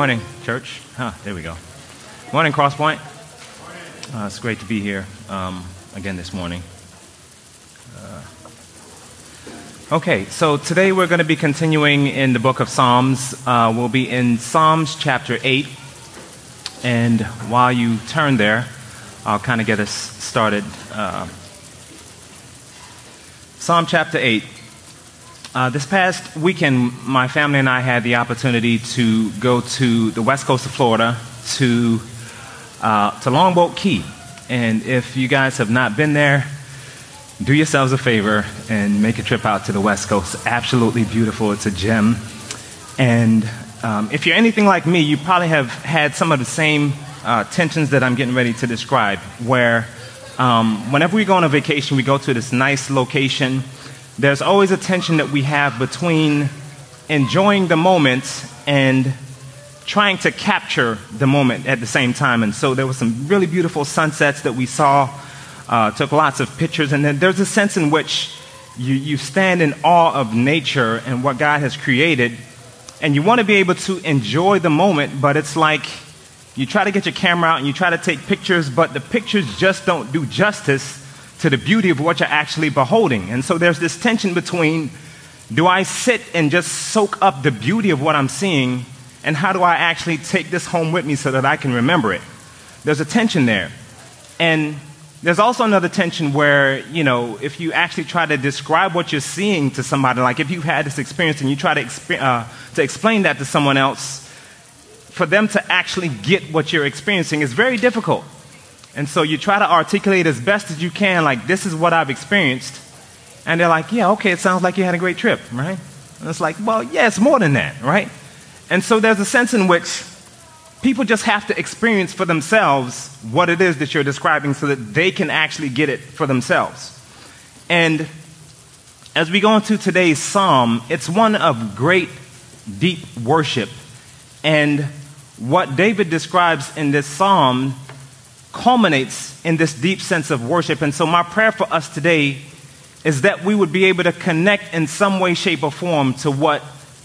Morning, church. Huh, there we go. Morning, Crosspoint. Uh, it's great to be here um, again this morning. Uh, okay, so today we're going to be continuing in the book of Psalms. Uh, we'll be in Psalms chapter 8. And while you turn there, I'll kind of get us started. Uh, Psalm chapter 8. Uh, this past weekend, my family and I had the opportunity to go to the west coast of Florida to, uh, to Longboat Key. And if you guys have not been there, do yourselves a favor and make a trip out to the west coast. Absolutely beautiful. It's a gem. And um, if you're anything like me, you probably have had some of the same uh, tensions that I'm getting ready to describe, where um, whenever we go on a vacation, we go to this nice location there's always a tension that we have between enjoying the moment and trying to capture the moment at the same time. And so there were some really beautiful sunsets that we saw, uh, took lots of pictures, and then there's a sense in which you, you stand in awe of nature and what God has created, and you want to be able to enjoy the moment, but it's like you try to get your camera out and you try to take pictures, but the pictures just don't do justice to the beauty of what you're actually beholding. And so there's this tension between do I sit and just soak up the beauty of what I'm seeing, and how do I actually take this home with me so that I can remember it? There's a tension there. And there's also another tension where, you know, if you actually try to describe what you're seeing to somebody, like if you've had this experience and you try to, exp- uh, to explain that to someone else, for them to actually get what you're experiencing is very difficult. And so you try to articulate as best as you can, like, this is what I've experienced. And they're like, yeah, okay, it sounds like you had a great trip, right? And it's like, well, yeah, it's more than that, right? And so there's a sense in which people just have to experience for themselves what it is that you're describing so that they can actually get it for themselves. And as we go into today's psalm, it's one of great, deep worship. And what David describes in this psalm culminates in this deep sense of worship. And so, my prayer for us today is that we would be able to connect in some way, shape, or form to what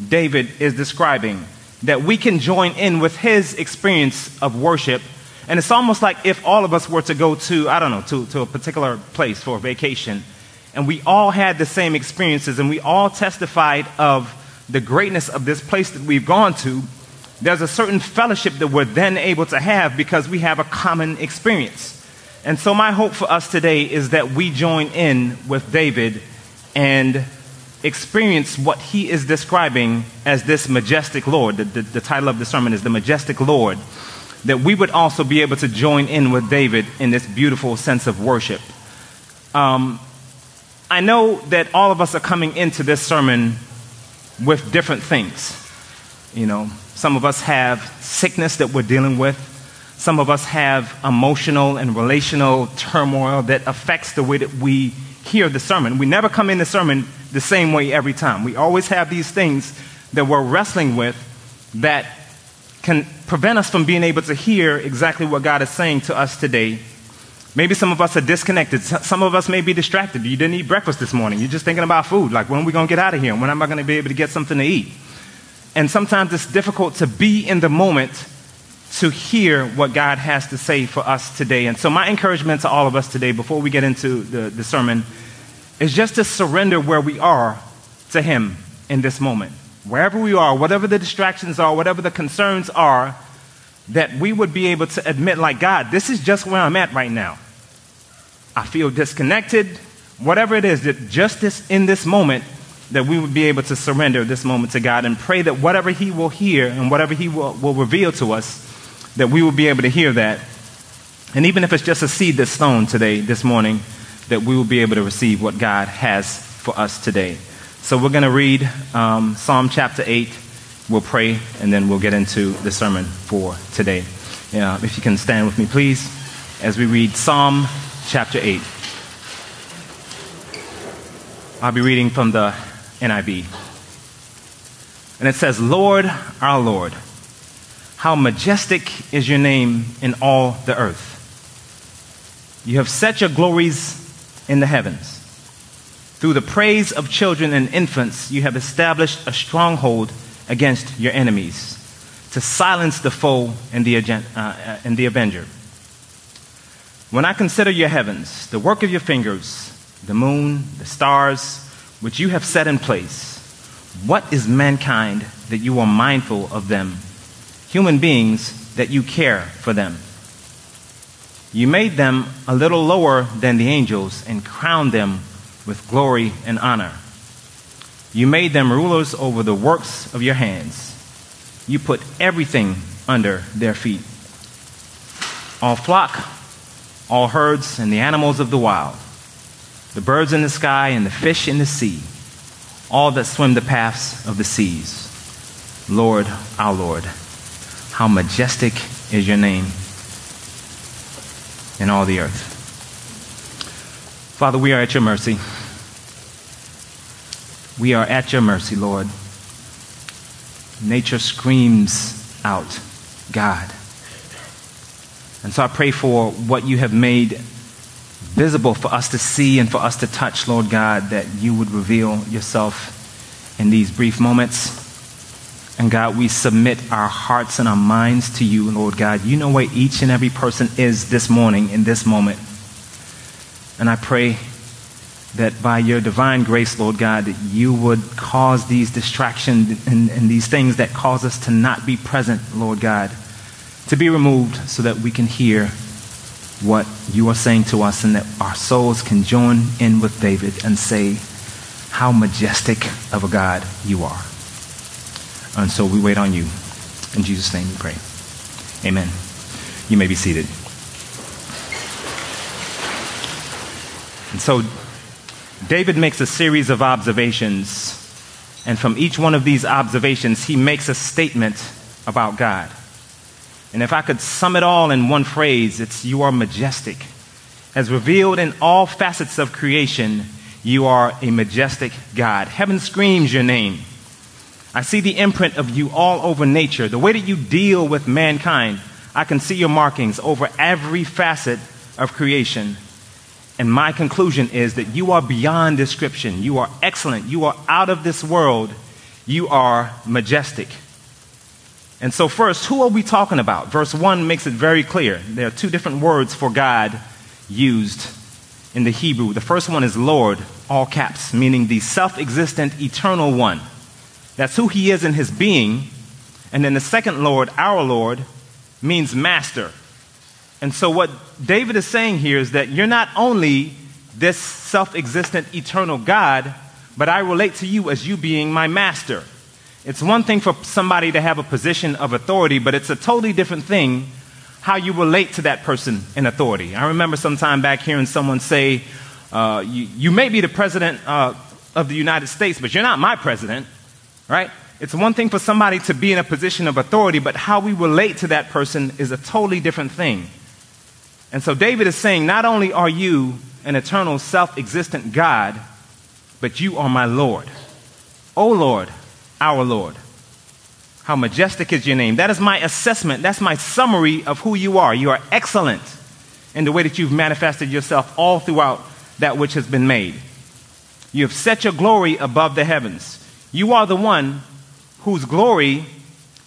David is describing, that we can join in with his experience of worship. And it's almost like if all of us were to go to, I don't know, to, to a particular place for a vacation, and we all had the same experiences, and we all testified of the greatness of this place that we've gone to, there's a certain fellowship that we're then able to have because we have a common experience. And so, my hope for us today is that we join in with David and experience what he is describing as this majestic Lord. The, the, the, title of the sermon is The Majestic Lord. That we would also be able to join in with David in this beautiful sense of worship. Um, I know that all of us are coming into this sermon with different things. You know, some of us have sickness that we're dealing with. Some of us have emotional and relational turmoil that affects the way that we hear the sermon. We never come in the sermon the same way every time. We always have these things that we're wrestling with that can prevent us from being able to hear exactly what God is saying to us today. Maybe some of us are disconnected. Some of us may be distracted. You didn't eat breakfast this morning. You're just thinking about food. Like, when are we going to get out of here? When am I going to be able to get something to eat? And sometimes it's difficult to be in the moment to hear what God has to say for us today. And so, my encouragement to all of us today, before we get into the, the sermon, is just to surrender where we are to Him in this moment. Wherever we are, whatever the distractions are, whatever the concerns are, that we would be able to admit, like, God, this is just where I'm at right now. I feel disconnected, whatever it is, that just this, in this moment, that we would be able to surrender this moment to God and pray that whatever He will hear and whatever He will, will reveal to us, that we will be able to hear that. And even if it's just a seed that's sown today, this morning, that we will be able to receive what God has for us today. So we're going to read um, Psalm chapter 8. We'll pray, and then we'll get into the sermon for today. If you can stand with me, please, as we read Psalm chapter 8. I'll be reading from the NIV. And it says, Lord, our Lord, how majestic is your name in all the earth. You have set your glories in the heavens. Through the praise of children and infants, you have established a stronghold against your enemies to silence the foe and the, uh, uh, and the avenger. When I consider your heavens, the work of your fingers, the moon, the stars, which you have set in place, what is mankind that you are mindful of them? Human beings that you care for them. You made them a little lower than the angels and crowned them with glory and honor. You made them rulers over the works of your hands. You put everything under their feet. All flock, all herds, and the animals of the wild, the birds in the sky and the fish in the sea, all that swim the paths of the seas. Lord, our Lord, how majestic is your name in all the earth. Father, we are at your mercy. We are at your mercy, Lord. Nature screams out, God. And so I pray for what you have made visible for us to see and for us to touch, Lord God, that you would reveal yourself in these brief moments. And God, we submit our hearts and our minds to you, Lord God. You know where each and every person is this morning, in this moment. And I pray that by your divine grace, Lord God, that you would cause these distractions and, and, these things that cause us to not be present, Lord God, to be removed so that we can hear what you are saying to us and that our souls can join in with David and say, How majestic of a God you are. And so we wait on you. In Jesus' name we pray. Amen. You may be seated. And so David makes a series of observations, and from each one of these observations, he makes a statement about God. And if I could sum it all in one phrase, it's you are majestic. As revealed in all facets of creation, you are a majestic God. Heaven screams your name. I see the imprint of you all over nature. The way that you deal with mankind, I can see your markings over every facet of creation. And my conclusion is that you are beyond description. You are excellent. You are out of this world. You are majestic. And so, first, who are we talking about? Verse 1 makes it very clear. There are two different words for God used in the Hebrew. The first one is Lord, all caps, meaning the self existent, eternal one. That's who he is in his being. And then the second Lord, our Lord, means master. And so, what David is saying here is that you're not only this self existent, eternal God, but I relate to you as you being my master. It's one thing for somebody to have a position of authority, but it's a totally different thing how you relate to that person in authority. I remember some time back hearing someone say, uh, you, you, may be the president uh, of the United States, but you're not my president, right? It's one thing for somebody to be in a position of authority, but how we relate to that person is a totally different thing. And so David is saying, not only are you an eternal, self existent God, but you are my Lord. O Lord, our Lord. How majestic is your name. That is my assessment. That's my summary of who you are. You are excellent in the way that you've manifested yourself all throughout that which has been made. You have set your glory above the heavens. You are the one whose glory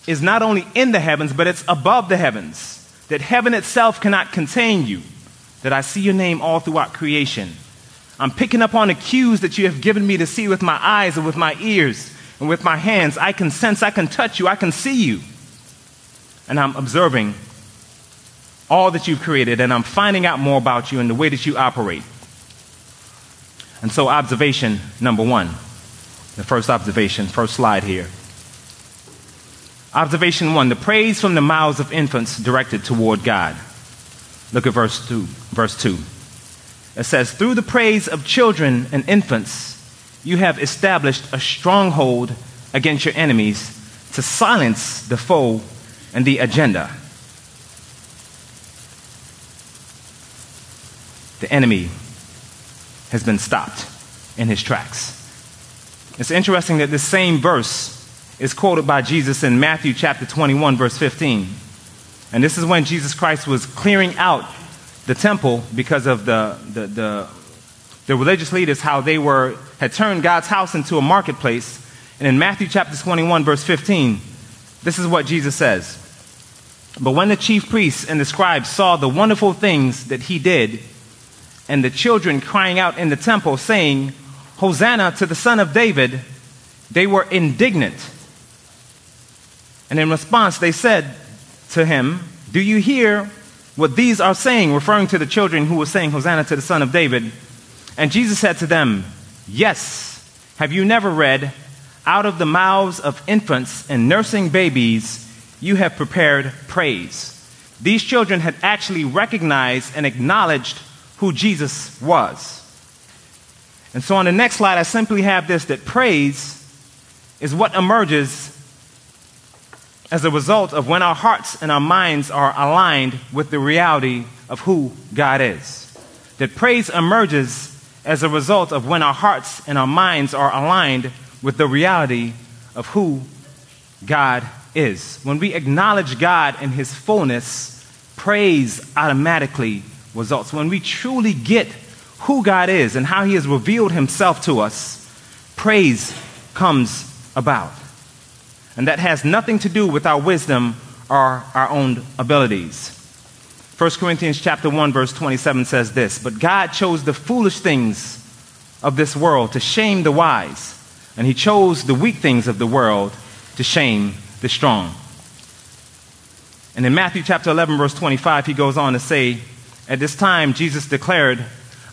is not only in the heavens, but it's above the heavens that heaven itself cannot contain you, that I see your name all throughout creation. I'm picking up on the cues that you have given me to see with my eyes and with my ears and with my hands. I can sense, I can touch you, I can see you. And I'm observing all that you've created, and I'm finding out more about you and the way that you operate. And so, observation number one, the first observation, first slide here. Observation one the praise from the mouths of infants directed toward God. Look at verse 2. Verse 2. It says, Through the praise of children and infants, you have established a stronghold against your enemies to silence the foe and the agenda. The enemy has been stopped in his tracks. It's interesting that this same verse is quoted by Jesus in Matthew chapter 21, verse 15. And this is when Jesus Christ was clearing out the temple because of the, the, the, the religious leaders, how they were, had turned God's house into a marketplace. And in Matthew chapter 21, verse 15, This is what Jesus says. But when the chief priests and the scribes saw the wonderful things that he did, and the children crying out in the temple, saying, Hosanna to the Son of David, they were indignant. And in response, they said to him, Do you hear what these are saying? Referring to the children who were saying, Hosanna to the Son of David. And Jesus said to them, Yes. Have you never read, Out of the mouths of infants and nursing babies, you have prepared praise? These children had actually recognized and acknowledged who Jesus was. And so on the next slide, I simply have this that praise is what emerges as a result of when our hearts and our minds are aligned with the reality of who God is. That praise emerges as a result of when our hearts and our minds are aligned with the reality of who God is. When we acknowledge God in His fullness, praise automatically results. When we truly get who God is and how He has revealed Himself to us, praise comes about. And that has nothing to do with our wisdom or our own abilities. 1 Corinthians chapter 1 verse 27 says this, "But God chose the foolish things of this world to shame the wise, and he chose the weak things of the world to shame the strong." And in Matthew chapter 11 verse 25 he goes on to say, "At this time Jesus declared,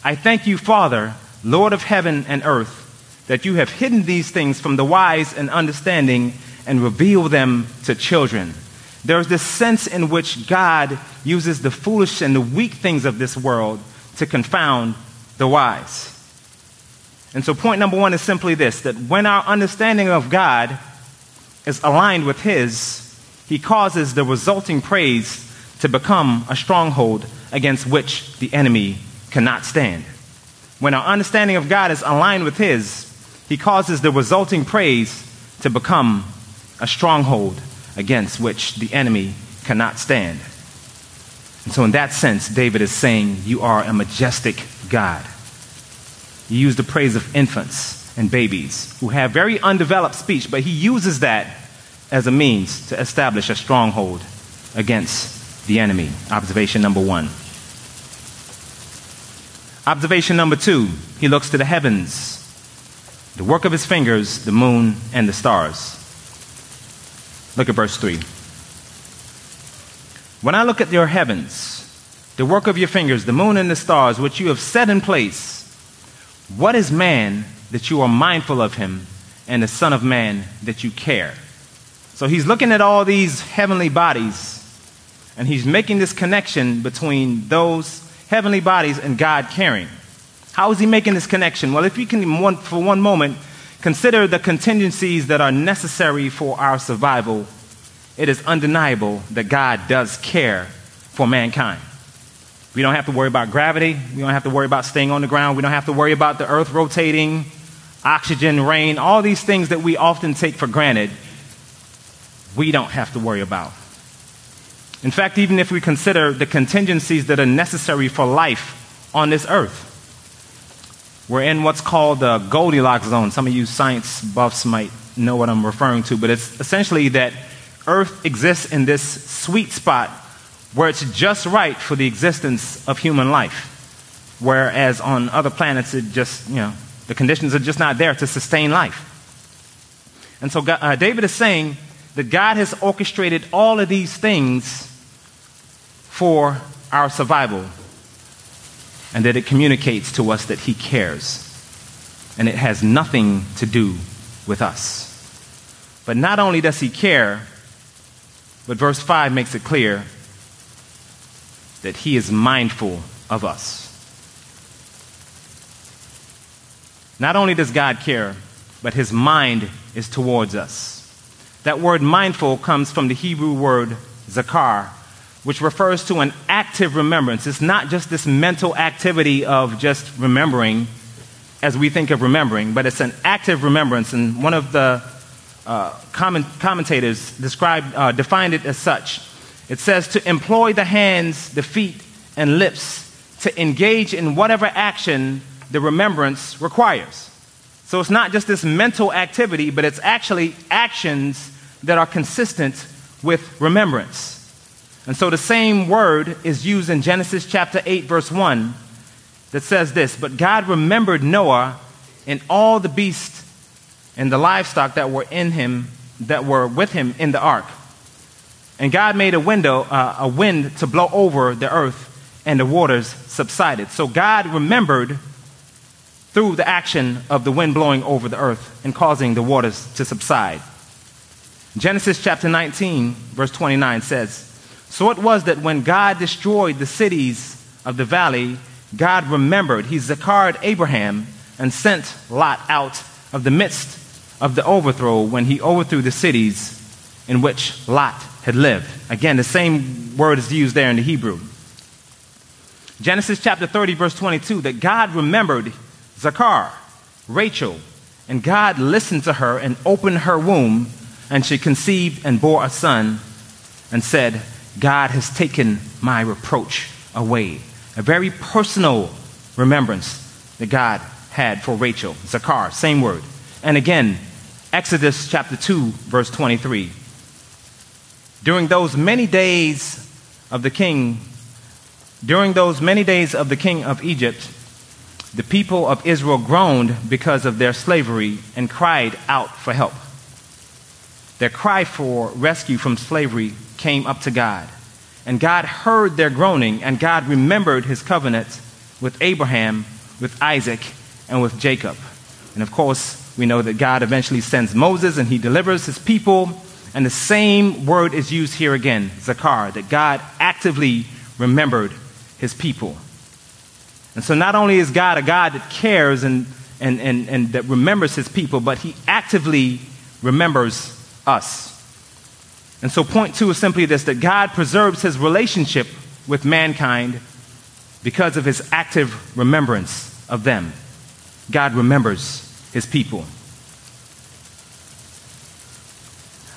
I thank you, Father, Lord of heaven and earth, that you have hidden these things from the wise and understanding and revealed them to children. There's this sense in which God uses the foolish and the weak things of this world to confound the wise. And so, point number one is simply this that when our understanding of God is aligned with His, He causes the resulting praise to become a stronghold against which the enemy cannot stand. When our understanding of God is aligned with His, He causes the resulting praise to become a stronghold against which the enemy cannot stand. And so, in that sense, David is saying, You are a majestic God. He used the praise of infants and babies who have very undeveloped speech, but he uses that as a means to establish a stronghold against the enemy. Observation number one. Observation number two, he looks to the heavens, the work of his fingers, the moon, and the stars. Look at verse 3. When I look at your heavens, the work of your fingers, the moon and the stars, which you have set in place, what is man that you are mindful of him, and the Son of Man that you care? So he's looking at all these heavenly bodies, and he's making this connection between those heavenly bodies and God caring. How is he making this connection? Well, if you can, for one moment, consider the contingencies that are necessary for our survival, it is undeniable that God does care for mankind. We don't have to worry about gravity. We don't have to worry about staying on the ground. We don't have to worry about the earth rotating, oxygen, rain, all these things that we often take for granted. We don't have to worry about. In fact, even if we consider the contingencies that are necessary for life on this earth, we're in what's called the Goldilocks zone. Some of you science buffs might know what I'm referring to, but it's essentially that Earth exists in this sweet spot where it's just right for the existence of human life. Whereas on other planets, it just, you know, the conditions are just not there to sustain life. And so God, uh, David is saying that God has orchestrated all of these things for our survival, and that it communicates to us that He cares. And it has nothing to do with us. But not only does He care, but verse 5 makes it clear that He is mindful of us. Not only does God care, but His mind is towards us. That word mindful comes from the Hebrew word zakar, which refers to an active remembrance. It's not just this mental activity of just remembering as we think of remembering, but it's an active remembrance. And one of the uh, comment- commentators described, uh, defined it as such. It says to employ the hands, the feet, and lips to engage in whatever action the remembrance requires. So it's not just this mental activity, but it's actually actions that are consistent with remembrance. And so the same word is used in Genesis chapter 8, verse 1, that says this But God remembered Noah and all the beasts and the livestock that were in him, that were with him in the ark. And God made a window, uh, a wind to blow over the earth, and the waters subsided. So God remembered through the action of the wind blowing over the earth and causing the waters to subside. Genesis chapter 19, verse 29 says, So it was that when God destroyed the cities of the valley, God remembered, he zakared Abraham and sent Lot out of the midst of the overthrow when he overthrew the cities in which Lot had lived. Again, the same word is used there in the Hebrew. Genesis chapter 30, verse 22, that God remembered Zakar, Rachel, and God listened to her and opened her womb and she conceived and bore a son and said, God has taken my reproach away. A very personal remembrance that God had for Rachel. Zakar, same word. And again, Exodus chapter 2, verse 23. During those many days of the king, during those many days of the king of Egypt, the people of Israel groaned because of their slavery and cried out for help. Their cry for rescue from slavery came up to God. And God heard their groaning, and God remembered his covenant with Abraham, with Isaac, and with Jacob. And of course, we know that God eventually sends Moses and he delivers his people. And the same word is used here again, Zakar, that God actively remembered his people. And so not only is God a God that cares and, and, and, and that remembers his people, but he actively remembers us. And so, point two is simply this that God preserves his relationship with mankind because of his active remembrance of them. God remembers his people.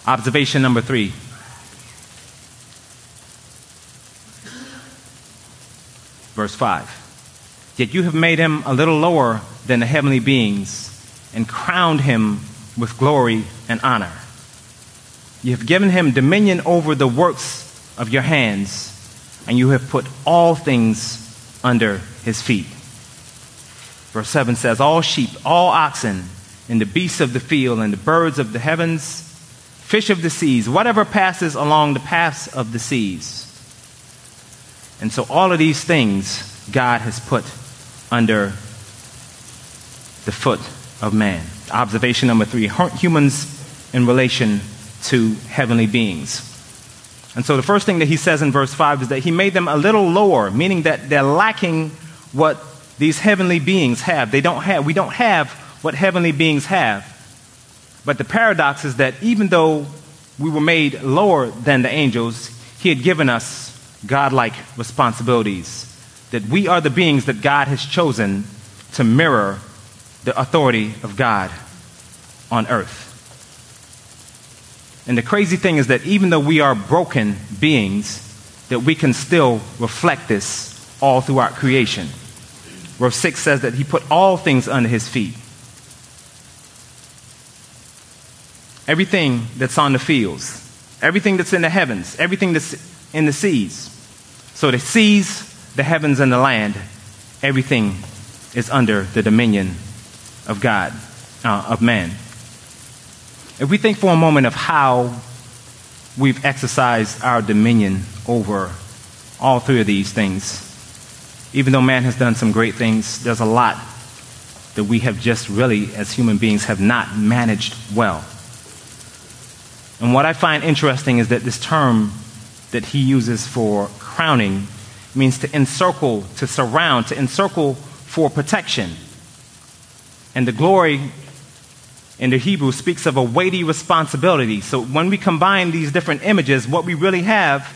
Observation number three. Verse 5. Yet you have made him a little lower than the heavenly beings and crowned him with glory and honor. You have given him dominion over the works of your hands, and you have put all things under his feet. Verse 7 says, All sheep, all oxen, and the beasts of the field, and the birds of the heavens, fish of the seas, whatever passes along the paths of the seas. And so all of these things God has put under the foot of man. Observation number three humans in relation to heavenly beings. And so the first thing that he says in verse 5 is that he made them a little lower, meaning that they're lacking what these heavenly beings have. They don't have, we don't have what heavenly beings have. But the paradox is that even though we were made lower than the angels, he had given us godlike responsibilities. That we are the beings that God has chosen to mirror the authority of God on earth. And the crazy thing is that even though we are broken beings, that we can still reflect this all throughout creation. Verse 6 says that he put all things under his feet. Everything that's on the fields, everything that's in the heavens, everything that's in the seas. So the seas, the heavens, and the land, everything is under the dominion of God, uh, of man. If we think for a moment of how we've exercised our dominion over all three of these things, even though man has done some great things, there's a lot that we have just really, as human beings, have not managed well. And what I find interesting is that this term that he uses for crowning means to encircle, to surround, to encircle for protection. And the glory in the Hebrew speaks of a weighty responsibility. So when we combine these different images, what we really have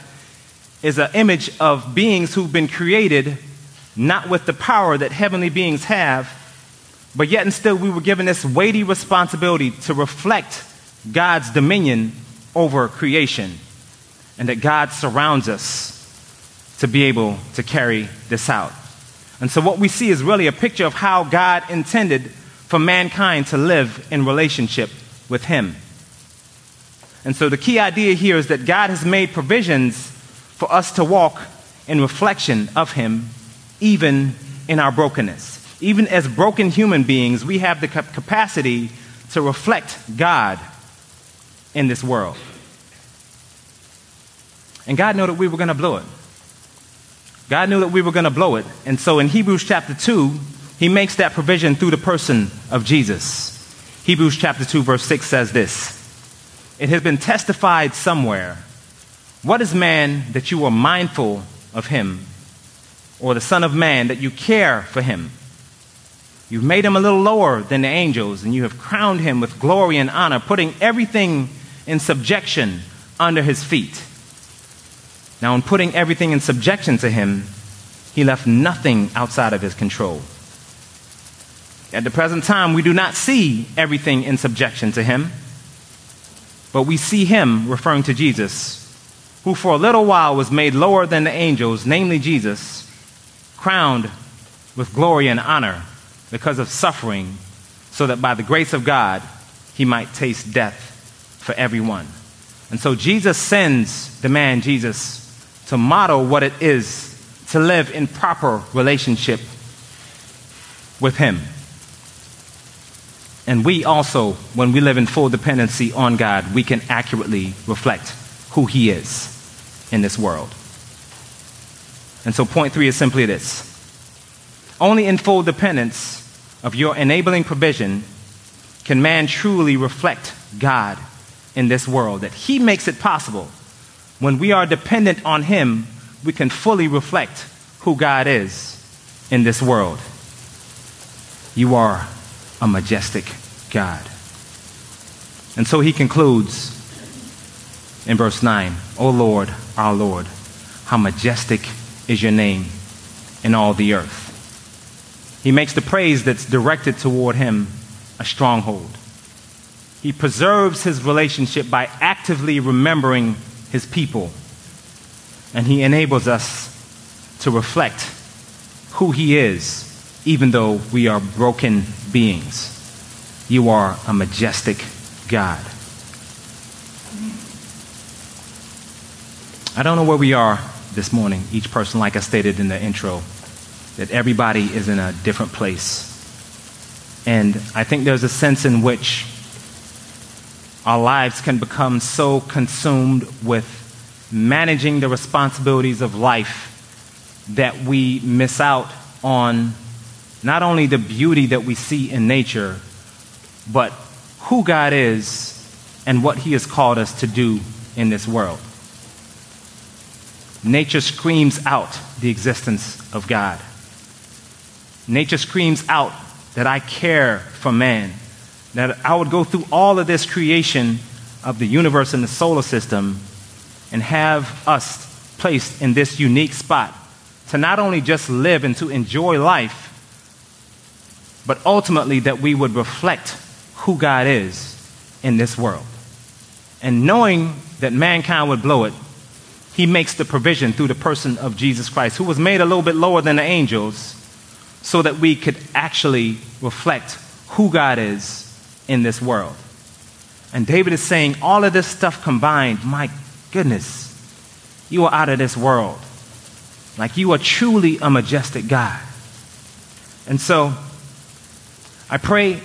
is an image of beings who've been created not with the power that heavenly beings have, but yet and still we were given this weighty responsibility to reflect God's dominion over creation and that God surrounds us to be able to carry this out. And so what we see is really a picture of how God intended for mankind to live in relationship with Him. And so the key idea here is that God has made provisions for us to walk in reflection of Him, even in our brokenness. Even as broken human beings, we have the capacity to reflect God in this world. And God knew that we were going to blow it. God knew that we were going to blow it. And so in Hebrews chapter 2, he makes that provision through the person of Jesus. Hebrews chapter 2, verse 6 says this It has been testified somewhere. What is man that you are mindful of him, or the Son of Man that you care for him? You've made him a little lower than the angels, and you have crowned him with glory and honor, putting everything in subjection under his feet. Now, in putting everything in subjection to him, he left nothing outside of his control. At the present time, we do not see everything in subjection to him, but we see him, referring to Jesus, who for a little while was made lower than the angels, namely Jesus, crowned with glory and honor because of suffering, so that by the grace of God he might taste death for everyone. And so Jesus sends the man Jesus to model what it is to live in proper relationship with Him. And we also, when we live in full dependency on God, we can accurately reflect who He is in this world. And so, point three is simply this only in full dependence of your enabling provision can man truly reflect God in this world, that He makes it possible when we are dependent on Him, we can fully reflect who God is in this world. You are a majestic God. And so he concludes in verse 9 O Lord, our Lord, how majestic is your name in all the earth. He makes the praise that's directed toward him a stronghold. He preserves his relationship by actively remembering his people. And he enables us to reflect who he is, even though we are broken beings. You are a majestic God. I don't know where we are this morning, each person, like I stated in the intro, that everybody is in a different place. And I think there's a sense in which our lives can become so consumed with managing the responsibilities of life that we miss out on not only the beauty that we see in nature, but who God is and what He has called us to do in this world. Nature screams out the existence of God. Nature screams out that I care for man that I would go through all of this creation of the universe and the solar system and have us placed in this unique spot to not only just live and to enjoy life, but ultimately that we would reflect who God is in this world. And knowing that mankind would blow it, he makes the provision through the person of Jesus Christ, who was made a little bit lower than the angels, so that we could actually reflect who God is in this world. And David is saying all of this stuff combined, my goodness, you are out of this world. Like you are truly a majestic God. And so I pray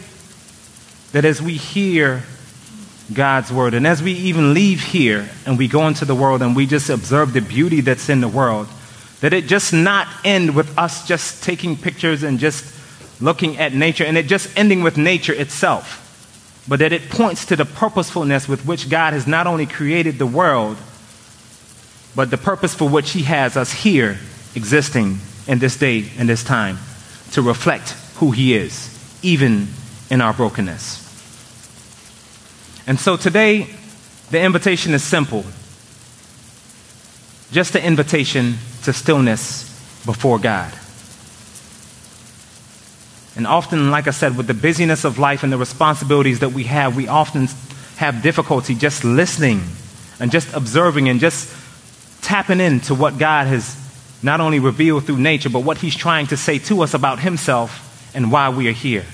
that as we hear God's word, and as we even leave here and we go into the world and we just observe the beauty that's in the world, that it just not end with us just taking pictures and just looking at nature and it just ending with nature itself but that it points to the purposefulness with which God has not only created the world, but the purpose for which He has us here existing in this day and this time to reflect who He is, even in our brokenness. And so today, the invitation is simple just an invitation to stillness before God. And often, like I said, with the busyness of life and the responsibilities that we have, we often have difficulty just listening and just observing and just tapping into what God has not only revealed through nature, but what He's trying to say to us about Himself and why we are here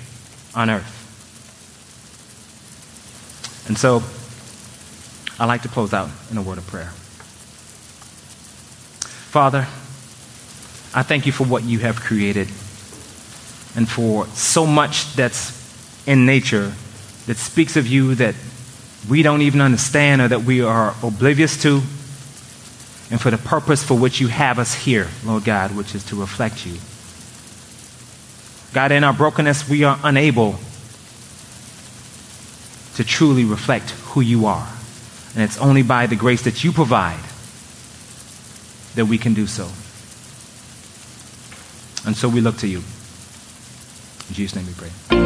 on earth. And so, I'd like to close out in a word of prayer. Father, I thank you for what you have created and for so much that's in nature that speaks of you that we don't even understand or that we are oblivious to, and for the purpose for which you have us here, Lord God, which is to reflect you. God, in our brokenness, we are unable to truly reflect who you are. And it's only by the grace that you provide that we can do so. And so we look to you. In Jesus' name we pray.